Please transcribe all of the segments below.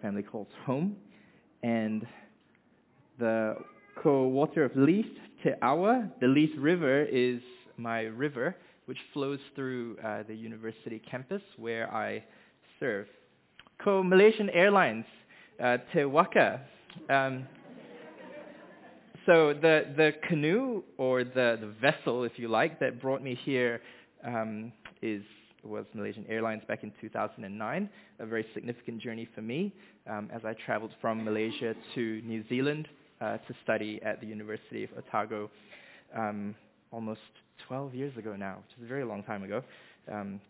family calls home. And the co-water of Leith Te Awa, the Leith River is my river, which flows through uh, the university campus where I serve. Co-Malaysian Airlines, uh, Te Waka. Um, so the, the canoe or the, the vessel, if you like, that brought me here um, is was Malaysian Airlines back in 2009, a very significant journey for me um, as I traveled from Malaysia to New Zealand uh, to study at the University of Otago um, almost 12 years ago now, which is a very long time ago. Um,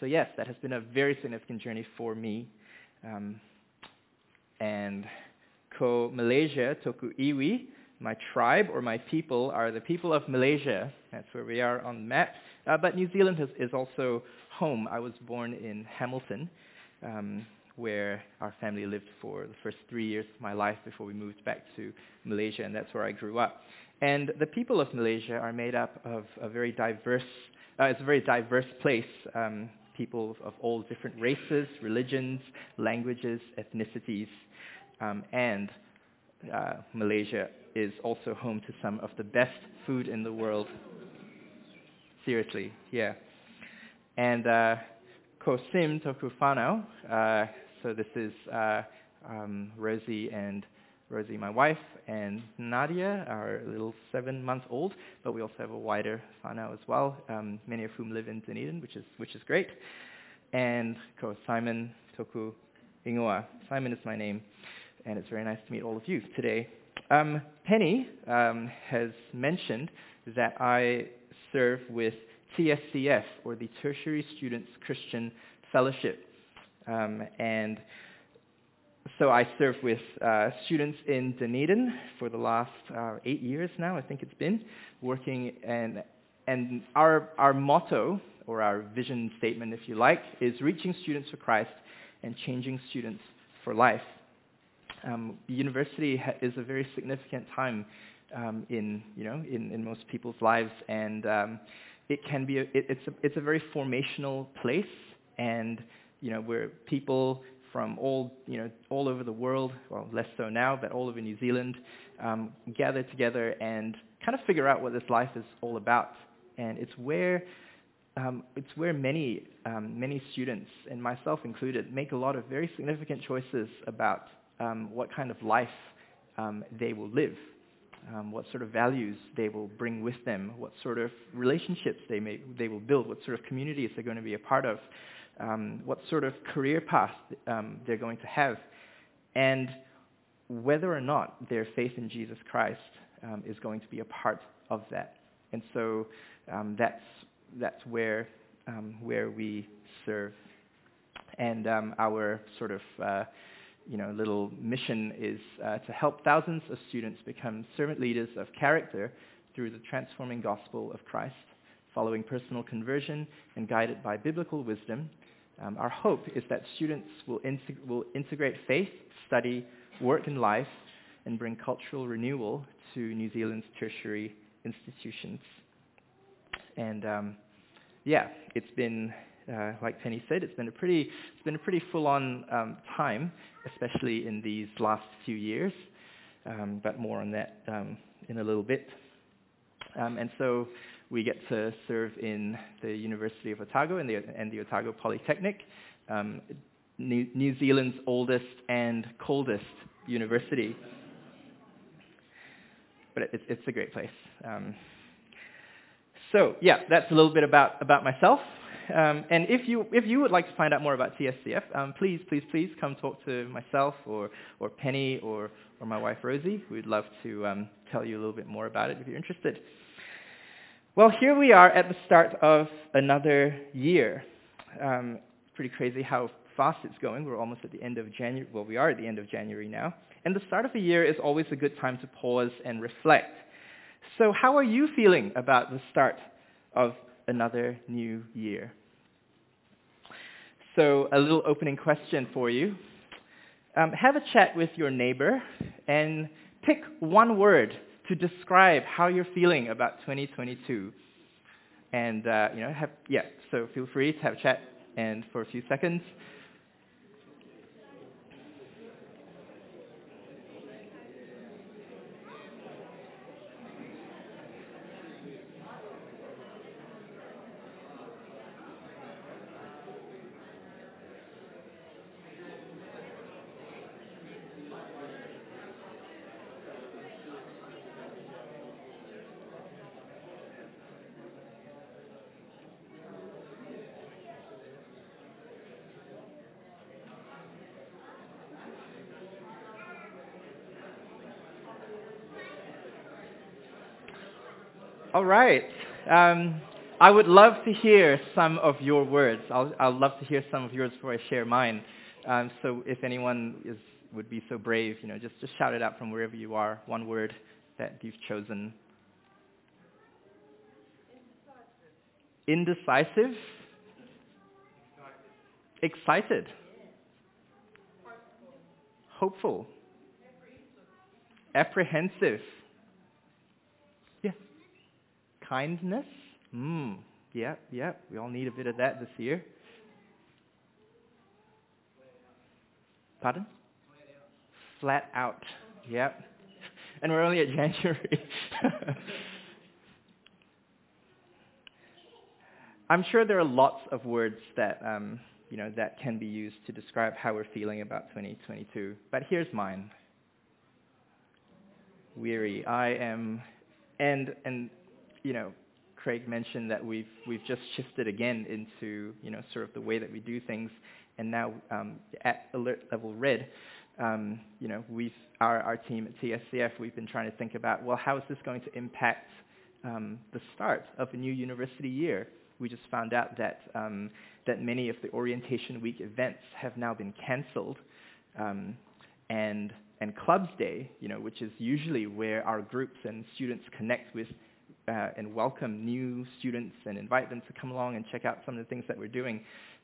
so yes, that has been a very significant journey for me. Um, and ko Malaysia, toku iwi, my tribe or my people are the people of Malaysia. That's where we are on the map. Uh, but New Zealand is, is, also home. I was born in Hamilton, um, where our family lived for the first three years of my life before we moved back to Malaysia, and that's where I grew up. And the people of Malaysia are made up of a very diverse, uh, it's a very diverse place. Um, people of all different races, religions, languages, ethnicities, um, and uh, Malaysia is also home to some of the best food in the world. Seriously, yeah. And uh, Kosim Toku Whanau, uh, so this is uh, um, Rosie and Rosie, my wife, and Nadia, our little seven months old, but we also have a wider whanau as well, um, many of whom live in Dunedin, which is, which is great. And Ko Simon Toku Ingoa. Simon is my name, and it's very nice to meet all of you today. Um, Penny um, has mentioned that I serve with TSCF, or the Tertiary Students Christian Fellowship. Um, and so I serve with uh, students in Dunedin for the last uh, eight years now, I think it's been, working and and our our motto or our vision statement, if you like, is reaching students for Christ and changing students for life um, university ha- is a very significant time um, in you know in, in most people's lives, and um, it can be a, it, it's a it's a very formational place, and you know where people from all you know all over the world, well less so now, but all over New Zealand, um, gather together and kind of figure out what this life is all about, and it's where um, it's where many um, many students and myself included make a lot of very significant choices about um, what kind of life um, they will live, um, what sort of values they will bring with them, what sort of relationships they, may, they will build, what sort of communities they're going to be a part of, um, what sort of career path um, they're going to have, and whether or not their faith in Jesus Christ um, is going to be a part of that. And so that's, that's where, where we serve. And our sort of uh, you know, little mission is uh, to help thousands of students become servant leaders of character through the transforming gospel of Christ, following personal conversion and guided by biblical wisdom. Um, our hope is that students will, integ- will integrate faith, study, work, and life, and bring cultural renewal to New Zealand's tertiary institutions. And um, yeah, it's been uh, like Penny said, it's been a pretty, it's been a pretty full-on um, time, especially in these last few years. Um, but more on that um, in a little bit. Um, and so we get to serve in the University of Otago and the, and the Otago Polytechnic, um, New, New Zealand's oldest and coldest university. But it's, it's a great place. Um, so yeah, that's a little bit about, about myself. Um, and if you, if you would like to find out more about TSCF, um, please, please, please come talk to myself or, or Penny or, or my wife Rosie. We'd love to um, tell you a little bit more about it if you're interested. Well, here we are at the start of another year. Um, pretty crazy how fast it's going. We're almost at the end of January. Well, we are at the end of January now. And the start of a year is always a good time to pause and reflect. So how are you feeling about the start of another new year. So a little opening question for you. Um, have a chat with your neighbor and pick one word to describe how you're feeling about 2022. And, uh, you know, have, yeah, so feel free to have a chat and for a few seconds. All right. Um, I would love to hear some of your words. I'll, I'll love to hear some of yours before I share mine. Um, so if anyone is, would be so brave, you know, just, just shout it out from wherever you are, one word that you've chosen. Indecisive. Indecisive. Excited. Hopeful. Apprehensive. Yeah. Kindness. Mm. Yeah, yeah. We all need a bit of that this year. Pardon? Flat out. Yeah. And we're only at January. I'm sure there are lots of words that um, you know that can be used to describe how we're feeling about 2022. But here's mine. Weary. I am, and and you know, Craig mentioned that we've we've just shifted again into you know sort of the way that we do things, and now um, at alert level red, um, you know, we've our our team at TSCF we've been trying to think about well how is this going to impact um, the start of a new university year? We just found out that um, that many of the orientation week events have now been cancelled, um, and and Clubs Day, you know, which is usually where our groups and students connect with uh, and welcome new students and invite them to come along and check out some of the things that we're doing.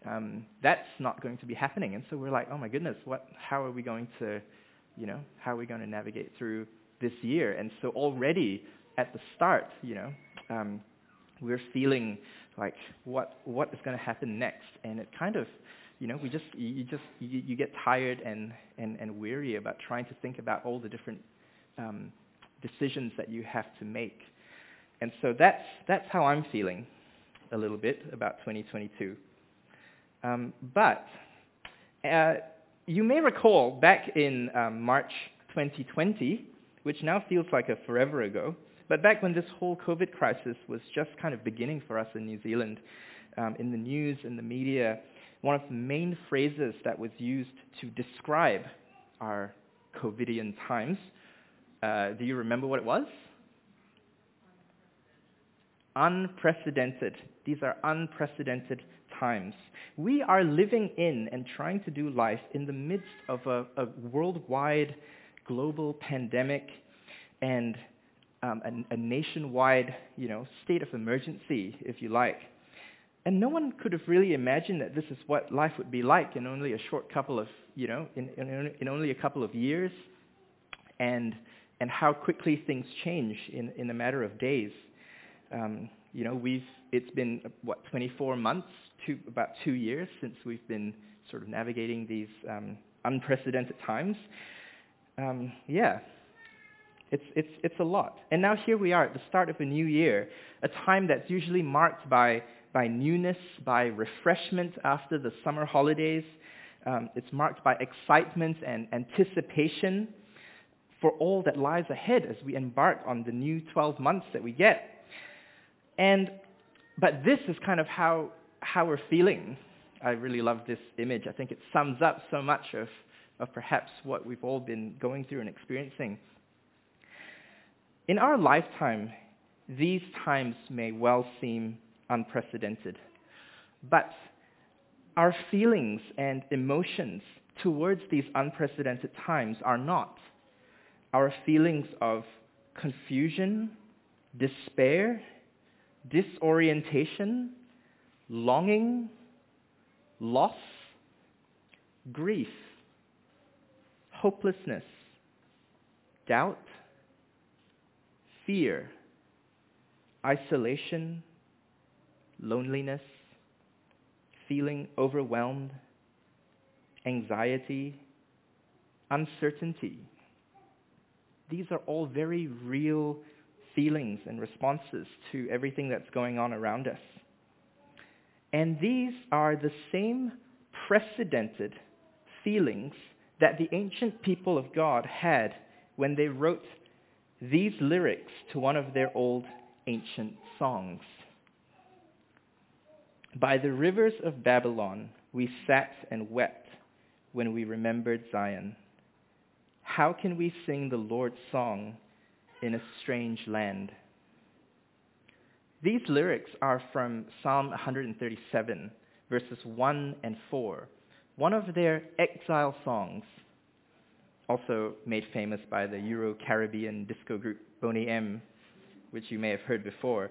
Um, that's not going to be happening, and so we're like, oh my goodness, what? How are we going to, you know, how are we going to navigate through this year? And so already at the start, you know, um, we're feeling like what what is going to happen next, and it kind of you know, we just you just you, you get tired and, and, and weary about trying to think about all the different um, decisions that you have to make. And so that's that's how I'm feeling a little bit about 2022. Um, but uh, you may recall back in um, March 2020, which now feels like a forever ago, but back when this whole COVID crisis was just kind of beginning for us in New Zealand, um, in the news, in the media, one of the main phrases that was used to describe our COVIDian times. Uh, do you remember what it was? Unprecedented. These are unprecedented times. We are living in and trying to do life in the midst of a, a worldwide global pandemic and um, a, a nationwide, you know, state of emergency, if you like. And no one could have really imagined that this is what life would be like in only a short couple of, you know, in, in, in only a couple of years, and, and how quickly things change in, in a matter of days. Um, you know, we've, it's been, what, 24 months, to about two years since we've been sort of navigating these um, unprecedented times. Um, yeah, it's, it's, it's a lot. And now here we are at the start of a new year, a time that's usually marked by by newness, by refreshment after the summer holidays. Um, it's marked by excitement and anticipation for all that lies ahead as we embark on the new 12 months that we get. And, but this is kind of how, how we're feeling. I really love this image. I think it sums up so much of, of perhaps what we've all been going through and experiencing. In our lifetime, these times may well seem unprecedented. But our feelings and emotions towards these unprecedented times are not. Our feelings of confusion, despair, disorientation, longing, loss, grief, hopelessness, doubt, fear, isolation, loneliness, feeling overwhelmed, anxiety, uncertainty. These are all very real feelings and responses to everything that's going on around us. And these are the same precedented feelings that the ancient people of God had when they wrote these lyrics to one of their old ancient songs. By the rivers of Babylon we sat and wept when we remembered Zion. How can we sing the Lord's song in a strange land? These lyrics are from Psalm 137, verses 1 and 4, one of their exile songs, also made famous by the Euro-Caribbean disco group Boney M, which you may have heard before.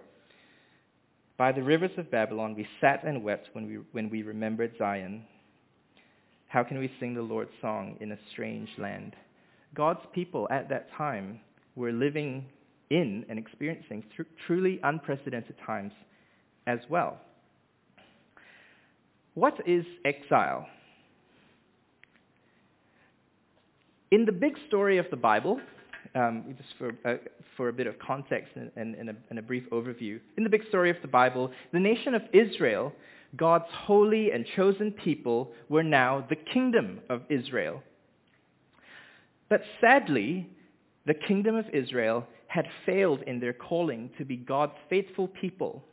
By the rivers of Babylon we sat and wept when we, when we remembered Zion. How can we sing the Lord's song in a strange land? God's people at that time were living in and experiencing tr- truly unprecedented times as well. What is exile? In the big story of the Bible, um, just for, uh, for a bit of context and, and, and, a, and a brief overview, in the big story of the Bible, the nation of Israel, God's holy and chosen people, were now the kingdom of Israel. But sadly, the kingdom of Israel had failed in their calling to be God's faithful people.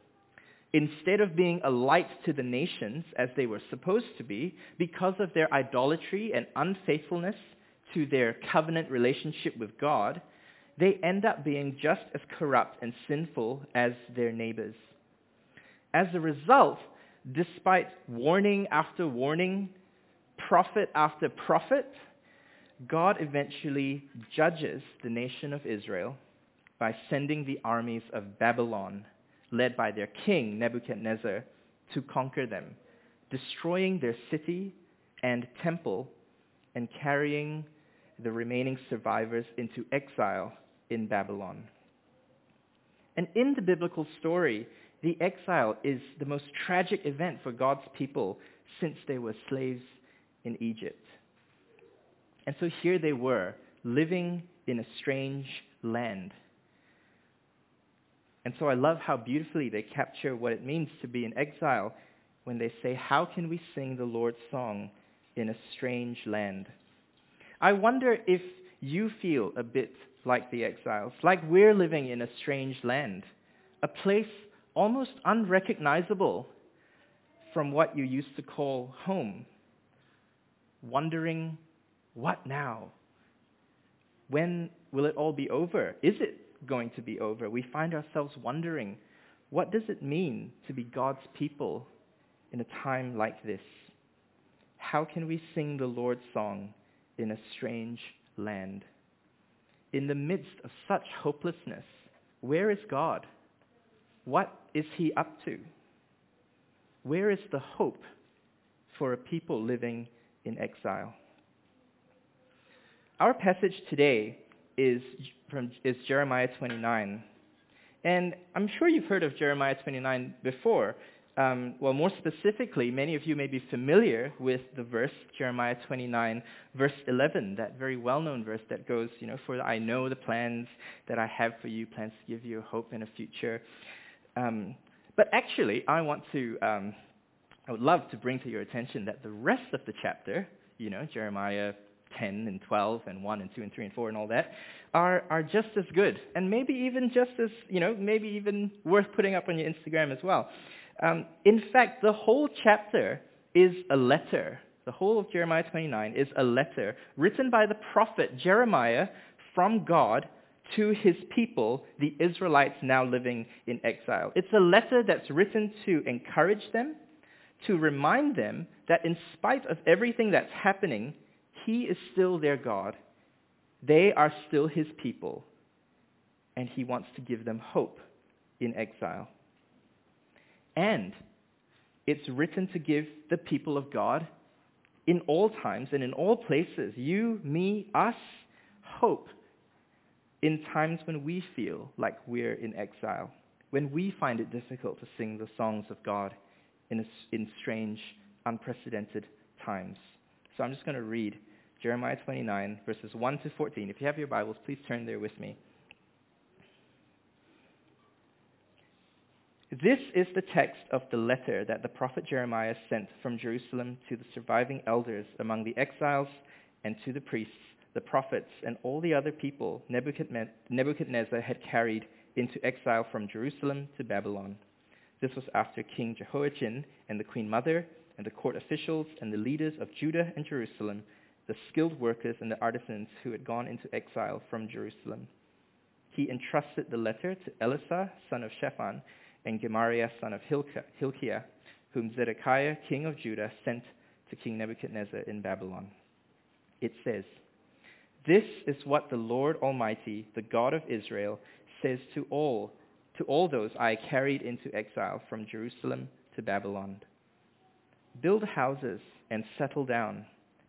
Instead of being a light to the nations as they were supposed to be, because of their idolatry and unfaithfulness to their covenant relationship with God, they end up being just as corrupt and sinful as their neighbors. As a result, despite warning after warning, prophet after prophet, God eventually judges the nation of Israel by sending the armies of Babylon, led by their king Nebuchadnezzar, to conquer them, destroying their city and temple and carrying the remaining survivors into exile in Babylon. And in the biblical story, the exile is the most tragic event for God's people since they were slaves in Egypt. And so here they were, living in a strange land. And so I love how beautifully they capture what it means to be in exile when they say, How can we sing the Lord's song in a strange land? I wonder if you feel a bit like the exiles, like we're living in a strange land, a place almost unrecognizable from what you used to call home, wondering what now? When will it all be over? Is it going to be over? We find ourselves wondering, what does it mean to be God's people in a time like this? How can we sing the Lord's song in a strange land? In the midst of such hopelessness, where is God? What is he up to? Where is the hope for a people living in exile? Our passage today is from is Jeremiah 29. And I'm sure you've heard of Jeremiah 29 before. Um, well, more specifically, many of you may be familiar with the verse, Jeremiah 29, verse 11, that very well-known verse that goes, you know, for I know the plans that I have for you, plans to give you hope and a future. Um, but actually, I want to, um, I would love to bring to your attention that the rest of the chapter, you know, Jeremiah 10 and 12 and 1 and 2 and 3 and 4 and all that are, are just as good and maybe even just as, you know, maybe even worth putting up on your Instagram as well. Um, in fact, the whole chapter is a letter. The whole of Jeremiah 29 is a letter written by the prophet Jeremiah from God to his people, the Israelites now living in exile. It's a letter that's written to encourage them, to remind them that in spite of everything that's happening, he is still their God. They are still his people. And he wants to give them hope in exile. And it's written to give the people of God in all times and in all places, you, me, us, hope in times when we feel like we're in exile, when we find it difficult to sing the songs of God in, a, in strange, unprecedented times. So I'm just going to read Jeremiah 29, verses 1 to 14. If you have your Bibles, please turn there with me. This is the text of the letter that the prophet Jeremiah sent from Jerusalem to the surviving elders among the exiles and to the priests, the prophets, and all the other people Nebuchadnezzar had carried into exile from Jerusalem to Babylon. This was after King Jehoiachin and the queen mother and the court officials and the leaders of Judah and Jerusalem the skilled workers and the artisans who had gone into exile from Jerusalem. He entrusted the letter to Elasah, son of Shaphan, and Gemariah son of Hilkiah, whom Zedekiah king of Judah sent to King Nebuchadnezzar in Babylon. It says, This is what the Lord Almighty, the God of Israel, says to all, to all those I carried into exile from Jerusalem to Babylon. Build houses and settle down.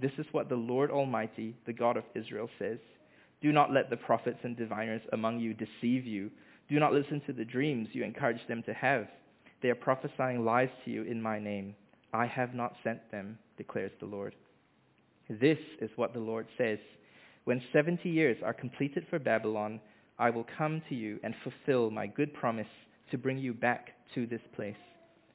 this is what the Lord Almighty, the God of Israel, says. Do not let the prophets and diviners among you deceive you. Do not listen to the dreams you encourage them to have. They are prophesying lies to you in my name. I have not sent them, declares the Lord. This is what the Lord says. When 70 years are completed for Babylon, I will come to you and fulfill my good promise to bring you back to this place.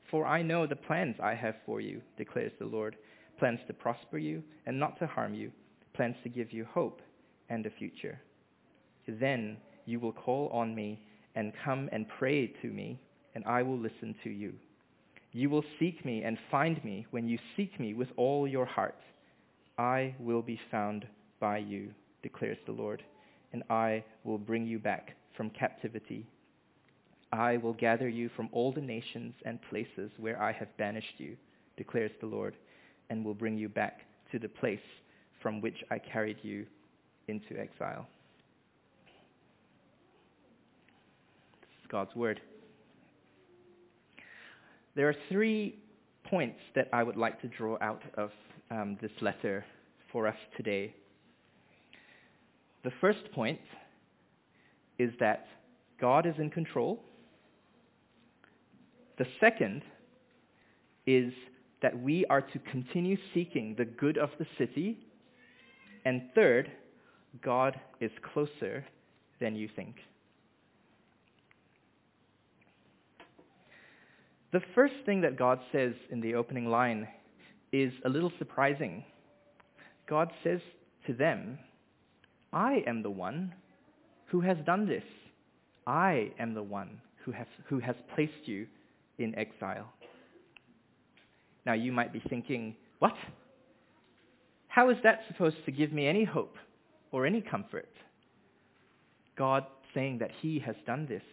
For I know the plans I have for you, declares the Lord, plans to prosper you and not to harm you, plans to give you hope and a future. Then you will call on me and come and pray to me, and I will listen to you. You will seek me and find me when you seek me with all your heart. I will be found by you, declares the Lord, and I will bring you back from captivity. I will gather you from all the nations and places where I have banished you, declares the Lord, and will bring you back to the place from which I carried you into exile. This is God's word. There are three points that I would like to draw out of um, this letter for us today. The first point is that God is in control. The second is that we are to continue seeking the good of the city. And third, God is closer than you think. The first thing that God says in the opening line is a little surprising. God says to them, I am the one who has done this. I am the one who has, who has placed you in exile. Now you might be thinking, what? How is that supposed to give me any hope or any comfort? God saying that he has done this.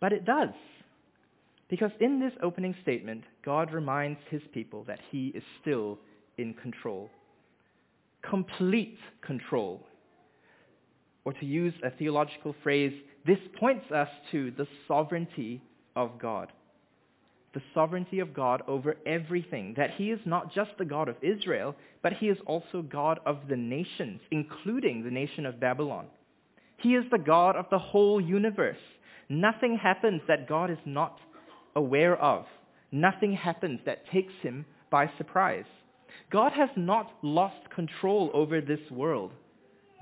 But it does. Because in this opening statement, God reminds his people that he is still in control. Complete control. Or to use a theological phrase, this points us to the sovereignty of God. The sovereignty of God over everything. That he is not just the God of Israel, but he is also God of the nations, including the nation of Babylon. He is the God of the whole universe. Nothing happens that God is not aware of. Nothing happens that takes him by surprise. God has not lost control over this world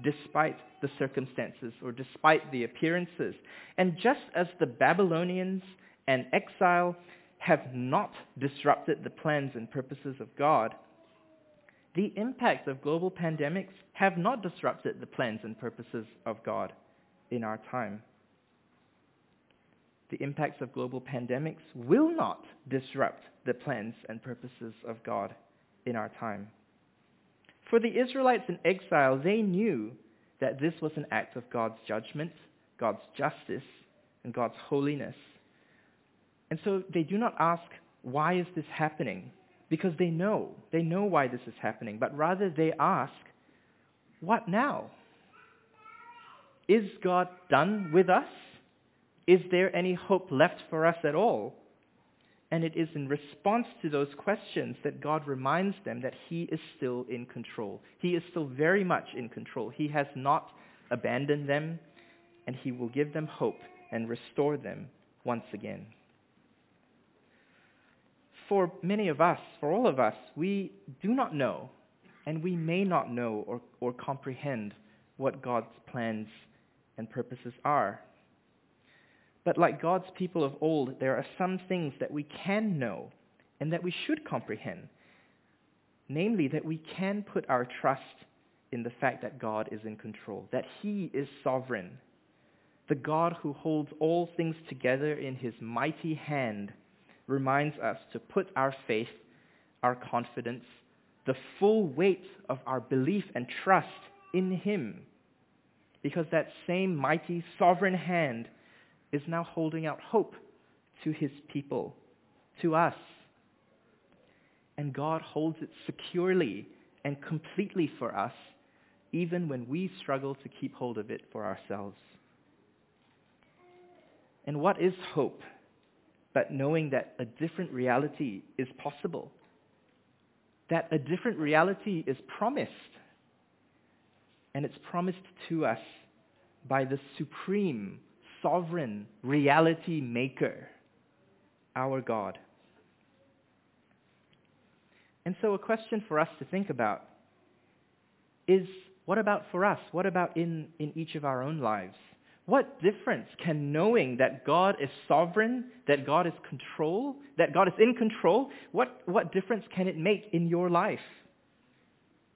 despite the circumstances or despite the appearances. And just as the Babylonians and exile have not disrupted the plans and purposes of God, the impacts of global pandemics have not disrupted the plans and purposes of God in our time the impacts of global pandemics will not disrupt the plans and purposes of God in our time. For the Israelites in exile, they knew that this was an act of God's judgment, God's justice, and God's holiness. And so they do not ask, why is this happening? Because they know. They know why this is happening. But rather they ask, what now? Is God done with us? Is there any hope left for us at all? And it is in response to those questions that God reminds them that he is still in control. He is still very much in control. He has not abandoned them, and he will give them hope and restore them once again. For many of us, for all of us, we do not know, and we may not know or, or comprehend what God's plans and purposes are. But like God's people of old, there are some things that we can know and that we should comprehend. Namely, that we can put our trust in the fact that God is in control, that he is sovereign, the God who holds all things together in his mighty hand reminds us to put our faith, our confidence, the full weight of our belief and trust in him. Because that same mighty sovereign hand is now holding out hope to his people, to us. And God holds it securely and completely for us, even when we struggle to keep hold of it for ourselves. And what is hope but knowing that a different reality is possible? That a different reality is promised. And it's promised to us by the supreme, sovereign reality maker, our God. And so a question for us to think about is, what about for us? What about in, in each of our own lives? What difference can knowing that God is sovereign, that God is control, that God is in control, what, what difference can it make in your life,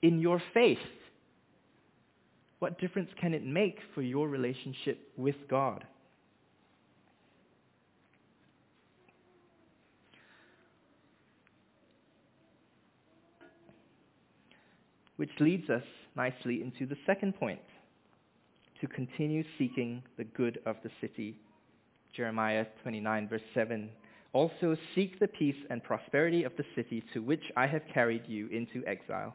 in your faith? What difference can it make for your relationship with God? Which leads us nicely into the second point to continue seeking the good of the city. Jeremiah 29 verse 7. Also seek the peace and prosperity of the city to which I have carried you into exile.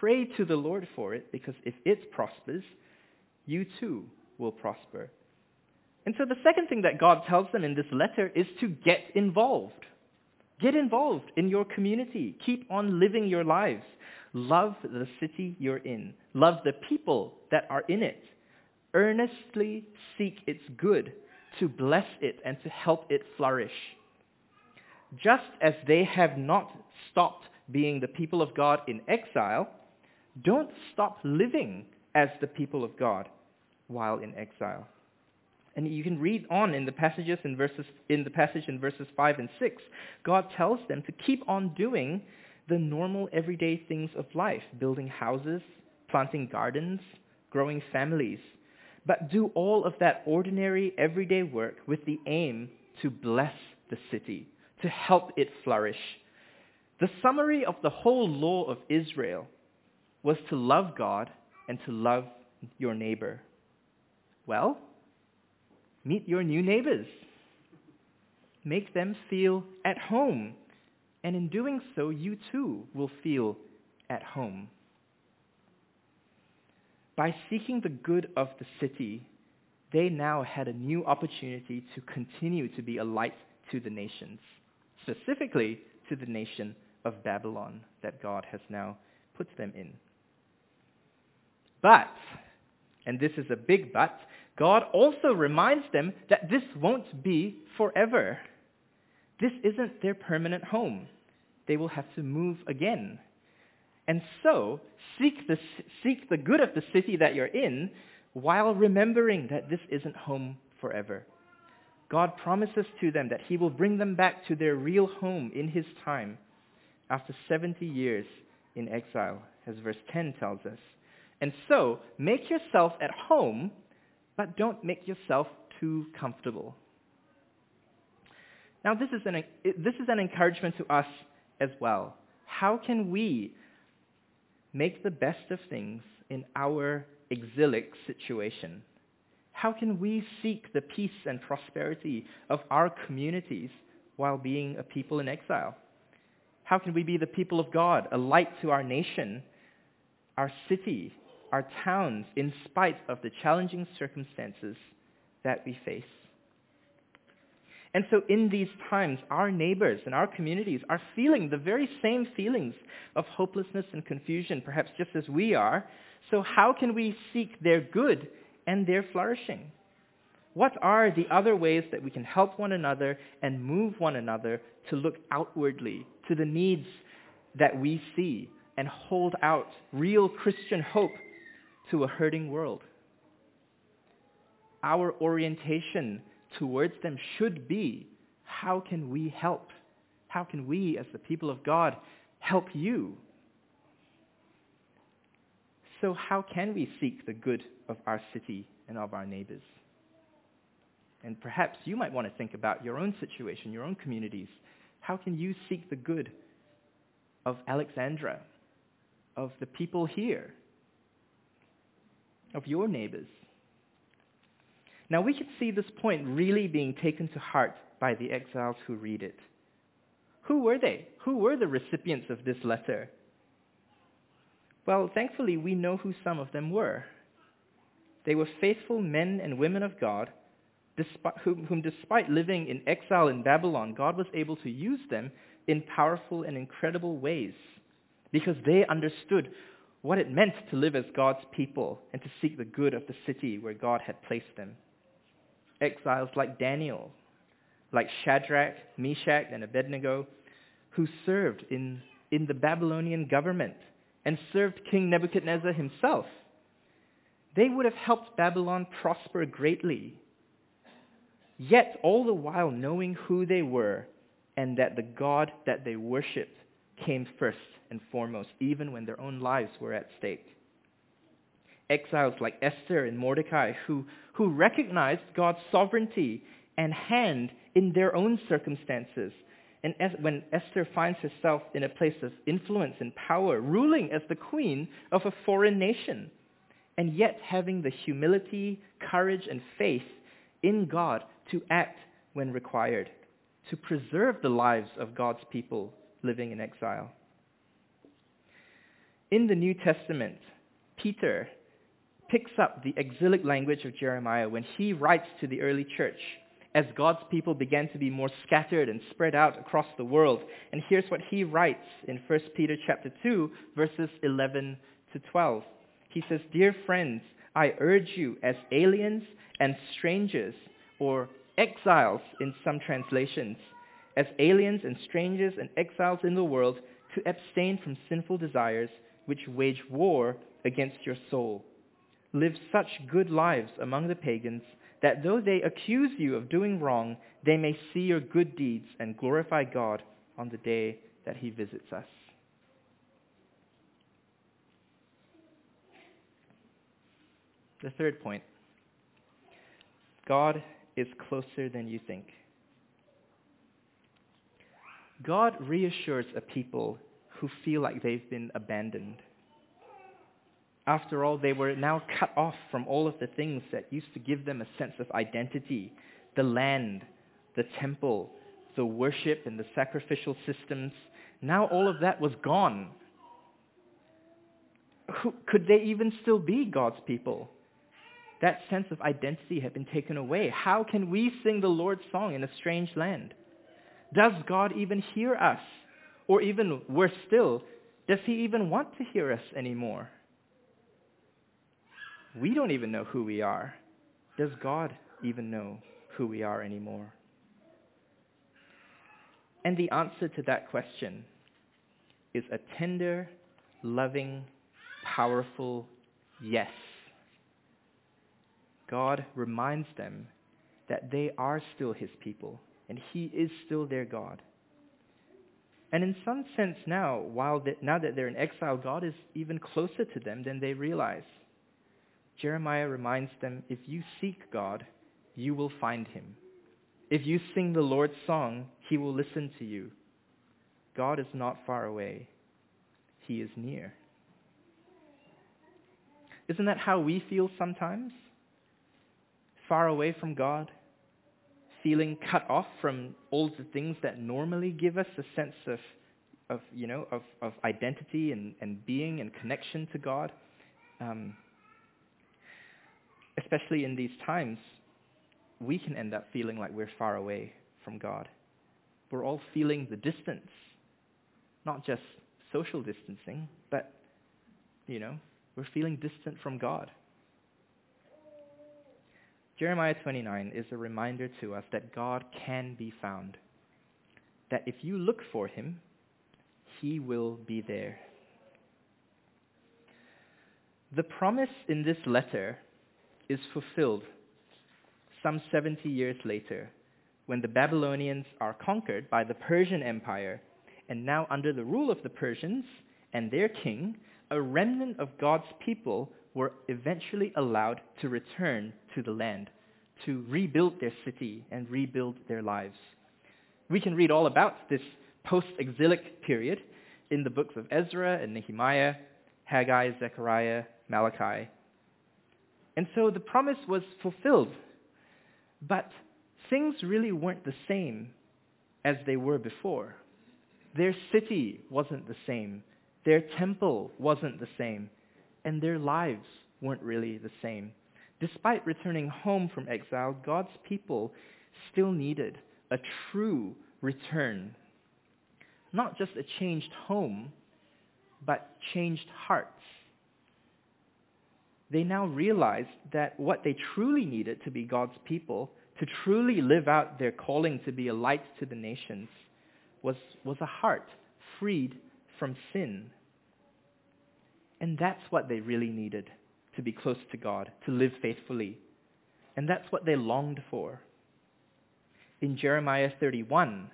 Pray to the Lord for it, because if it prospers, you too will prosper. And so the second thing that God tells them in this letter is to get involved. Get involved in your community. Keep on living your lives. Love the city you're in. Love the people that are in it earnestly seek its good, to bless it and to help it flourish. Just as they have not stopped being the people of God in exile, don't stop living as the people of God while in exile. And you can read on in the passages in verses in the passage in verses 5 and 6. God tells them to keep on doing the normal everyday things of life, building houses, planting gardens, growing families, but do all of that ordinary, everyday work with the aim to bless the city, to help it flourish. The summary of the whole law of Israel was to love God and to love your neighbor. Well, meet your new neighbors. Make them feel at home. And in doing so, you too will feel at home. By seeking the good of the city, they now had a new opportunity to continue to be a light to the nations, specifically to the nation of Babylon that God has now put them in. But, and this is a big but, God also reminds them that this won't be forever. This isn't their permanent home. They will have to move again. And so, seek the, seek the good of the city that you're in while remembering that this isn't home forever. God promises to them that he will bring them back to their real home in his time after 70 years in exile, as verse 10 tells us. And so, make yourself at home, but don't make yourself too comfortable. Now, this is an, this is an encouragement to us as well. How can we make the best of things in our exilic situation? How can we seek the peace and prosperity of our communities while being a people in exile? How can we be the people of God, a light to our nation, our city, our towns, in spite of the challenging circumstances that we face? And so in these times, our neighbors and our communities are feeling the very same feelings of hopelessness and confusion, perhaps just as we are. So how can we seek their good and their flourishing? What are the other ways that we can help one another and move one another to look outwardly to the needs that we see and hold out real Christian hope to a hurting world? Our orientation towards them should be, how can we help? How can we, as the people of God, help you? So how can we seek the good of our city and of our neighbors? And perhaps you might want to think about your own situation, your own communities. How can you seek the good of Alexandra, of the people here, of your neighbors? Now we can see this point really being taken to heart by the exiles who read it. Who were they? Who were the recipients of this letter? Well, thankfully, we know who some of them were. They were faithful men and women of God, despite, whom, whom, despite living in exile in Babylon, God was able to use them in powerful and incredible ways because they understood what it meant to live as God's people and to seek the good of the city where God had placed them. Exiles like Daniel, like Shadrach, Meshach, and Abednego, who served in, in the Babylonian government and served King Nebuchadnezzar himself. They would have helped Babylon prosper greatly. Yet, all the while knowing who they were and that the God that they worshipped came first and foremost, even when their own lives were at stake. Exiles like Esther and Mordecai, who, who recognized God's sovereignty and hand in their own circumstances and when Esther finds herself in a place of influence and power, ruling as the queen of a foreign nation, and yet having the humility, courage, and faith in God to act when required, to preserve the lives of God's people living in exile. In the New Testament, Peter picks up the exilic language of Jeremiah when he writes to the early church as God's people began to be more scattered and spread out across the world. And here's what he writes in 1 Peter chapter 2, verses 11 to 12. He says, Dear friends, I urge you as aliens and strangers, or exiles in some translations, as aliens and strangers and exiles in the world, to abstain from sinful desires which wage war against your soul. Live such good lives among the pagans that though they accuse you of doing wrong, they may see your good deeds and glorify God on the day that he visits us. The third point. God is closer than you think. God reassures a people who feel like they've been abandoned. After all, they were now cut off from all of the things that used to give them a sense of identity, the land, the temple, the worship and the sacrificial systems. Now all of that was gone. Could they even still be God's people? That sense of identity had been taken away. How can we sing the Lord's song in a strange land? Does God even hear us? Or even worse still, does he even want to hear us anymore? We don't even know who we are. Does God even know who we are anymore? And the answer to that question is a tender, loving, powerful yes. God reminds them that they are still his people and he is still their God. And in some sense now, while they, now that they're in exile, God is even closer to them than they realize. Jeremiah reminds them, if you seek God, you will find him. If you sing the Lord's song, he will listen to you. God is not far away. He is near. Isn't that how we feel sometimes? Far away from God? Feeling cut off from all the things that normally give us a sense of, of you know, of, of identity and, and being and connection to God? Um, especially in these times, we can end up feeling like we're far away from God. We're all feeling the distance, not just social distancing, but, you know, we're feeling distant from God. Jeremiah 29 is a reminder to us that God can be found. That if you look for him, he will be there. The promise in this letter is fulfilled some 70 years later, when the Babylonians are conquered by the Persian Empire, and now under the rule of the Persians and their king, a remnant of God's people were eventually allowed to return to the land, to rebuild their city and rebuild their lives. We can read all about this post-exilic period in the books of Ezra and Nehemiah, Haggai, Zechariah, Malachi. And so the promise was fulfilled. But things really weren't the same as they were before. Their city wasn't the same. Their temple wasn't the same. And their lives weren't really the same. Despite returning home from exile, God's people still needed a true return. Not just a changed home, but changed hearts. They now realized that what they truly needed to be God's people, to truly live out their calling to be a light to the nations, was, was a heart freed from sin. And that's what they really needed to be close to God, to live faithfully. And that's what they longed for. In Jeremiah 31,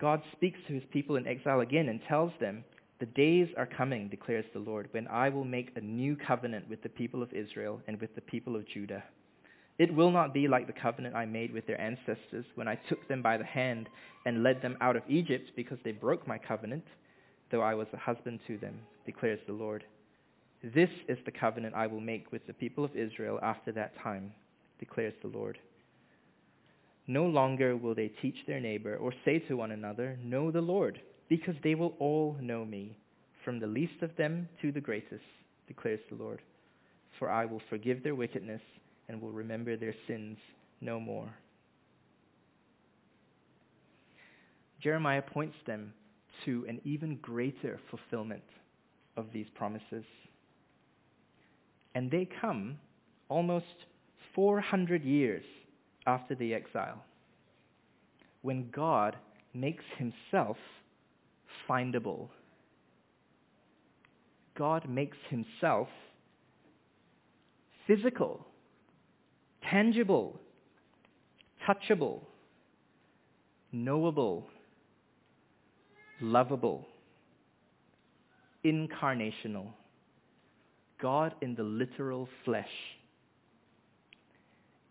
God speaks to his people in exile again and tells them, The days are coming, declares the Lord, when I will make a new covenant with the people of Israel and with the people of Judah. It will not be like the covenant I made with their ancestors when I took them by the hand and led them out of Egypt because they broke my covenant, though I was a husband to them, declares the Lord. This is the covenant I will make with the people of Israel after that time, declares the Lord. No longer will they teach their neighbor or say to one another, Know the Lord, because they will all know me, from the least of them to the greatest, declares the Lord. For I will forgive their wickedness and will remember their sins no more. Jeremiah points them to an even greater fulfillment of these promises. And they come almost 400 years after the exile, when God makes himself findable. God makes himself physical tangible, touchable, knowable, lovable, incarnational. God in the literal flesh.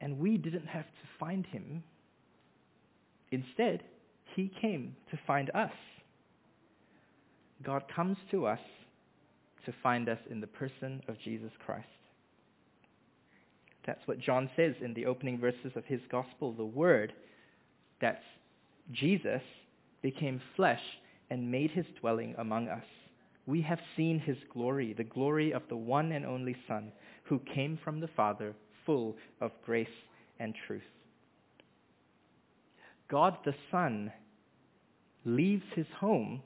And we didn't have to find him. Instead, he came to find us. God comes to us to find us in the person of Jesus Christ. That's what John says in the opening verses of his gospel. The Word, that's Jesus, became flesh and made his dwelling among us. We have seen his glory, the glory of the one and only Son, who came from the Father, full of grace and truth. God the Son leaves his home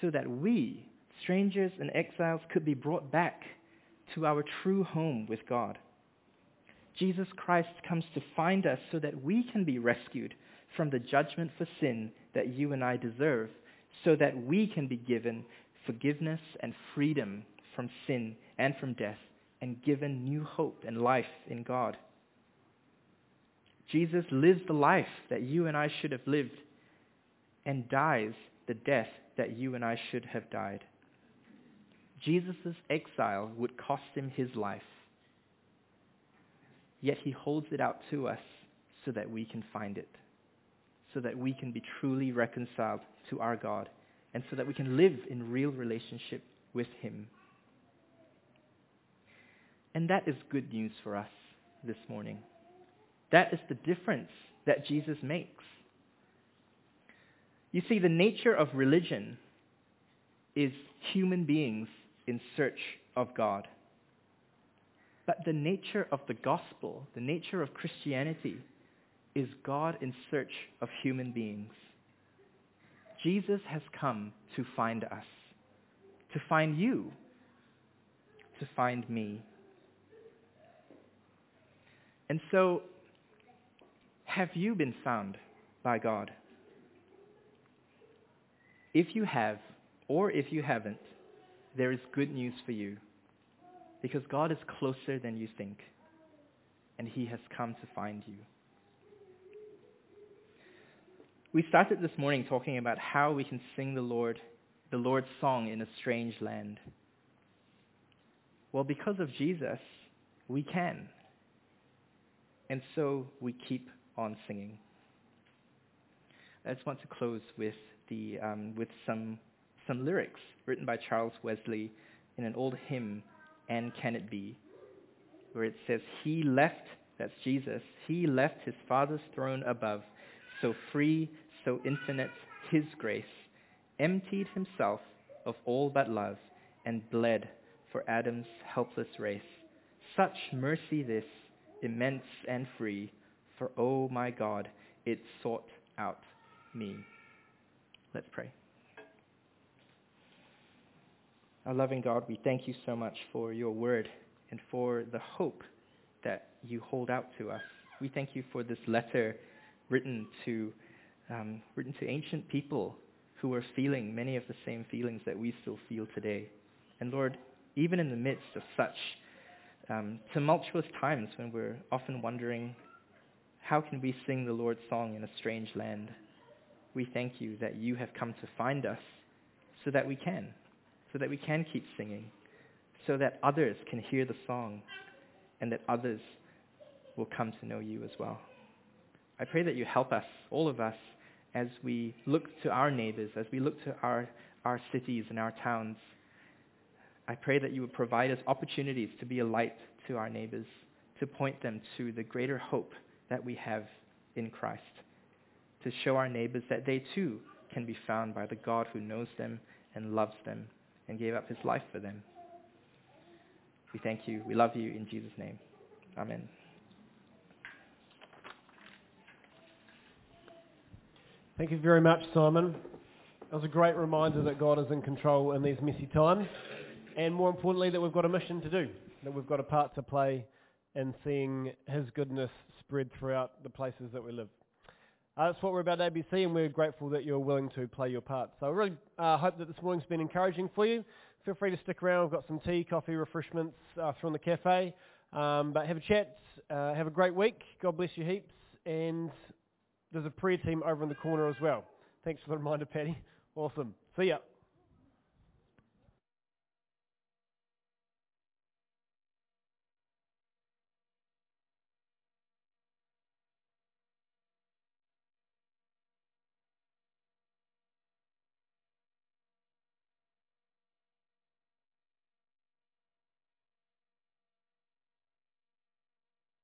so that we, strangers and exiles, could be brought back to our true home with God. Jesus Christ comes to find us so that we can be rescued from the judgment for sin that you and I deserve, so that we can be given forgiveness and freedom from sin and from death, and given new hope and life in God. Jesus lives the life that you and I should have lived and dies the death that you and I should have died. Jesus' exile would cost him his life yet he holds it out to us so that we can find it, so that we can be truly reconciled to our God, and so that we can live in real relationship with him. And that is good news for us this morning. That is the difference that Jesus makes. You see, the nature of religion is human beings in search of God. But the nature of the gospel, the nature of Christianity, is God in search of human beings. Jesus has come to find us, to find you, to find me. And so, have you been found by God? If you have, or if you haven't, there is good news for you because God is closer than you think. and he has come to find you. We started this morning talking about how we can sing the Lord, the Lord's song in a strange land. Well, because of Jesus, we can. And so we keep on singing. I just want to close with, the, um, with some, some lyrics written by Charles Wesley in an old hymn, And Can It Be? where it says, He left, that's Jesus, He left His Father's throne above, so free, so infinite, His grace, emptied Himself of all but love, and bled for Adam's helpless race. Such mercy this, immense and free, for oh my God, it sought out me. Let's pray. Our loving God, we thank you so much for your word and for the hope that you hold out to us. We thank you for this letter written to, um, written to ancient people who were feeling many of the same feelings that we still feel today. And Lord, even in the midst of such um, tumultuous times when we're often wondering, how can we sing the Lord's song in a strange land? We thank you that you have come to find us so that we can, so that we can keep singing, so that others can hear the song and that others will come to know you as well. I pray that you help us, all of us, as we look to our neighbors, as we look to our, our cities and our towns. I pray that you would provide us opportunities to be a light to our neighbors, to point them to the greater hope that we have in Christ, to show our neighbors that they too can be found by the God who knows them and loves them and gave up his life for them. We thank you. We love you in Jesus' name. Amen. Thank you very much, Simon. That was a great reminder that God is in control in these messy times, and more importantly, that we've got a mission to do, that we've got a part to play in seeing His goodness spread throughout the places that we live. Uh, that's what we're about at ABC, and we're grateful that you're willing to play your part. So I really uh, hope that this morning's been encouraging for you feel free to stick around. We've got some tea, coffee, refreshments uh, from the cafe. Um, but have a chat. Uh, have a great week. God bless you heaps. And there's a prayer team over in the corner as well. Thanks for the reminder, Patty. Awesome. See ya.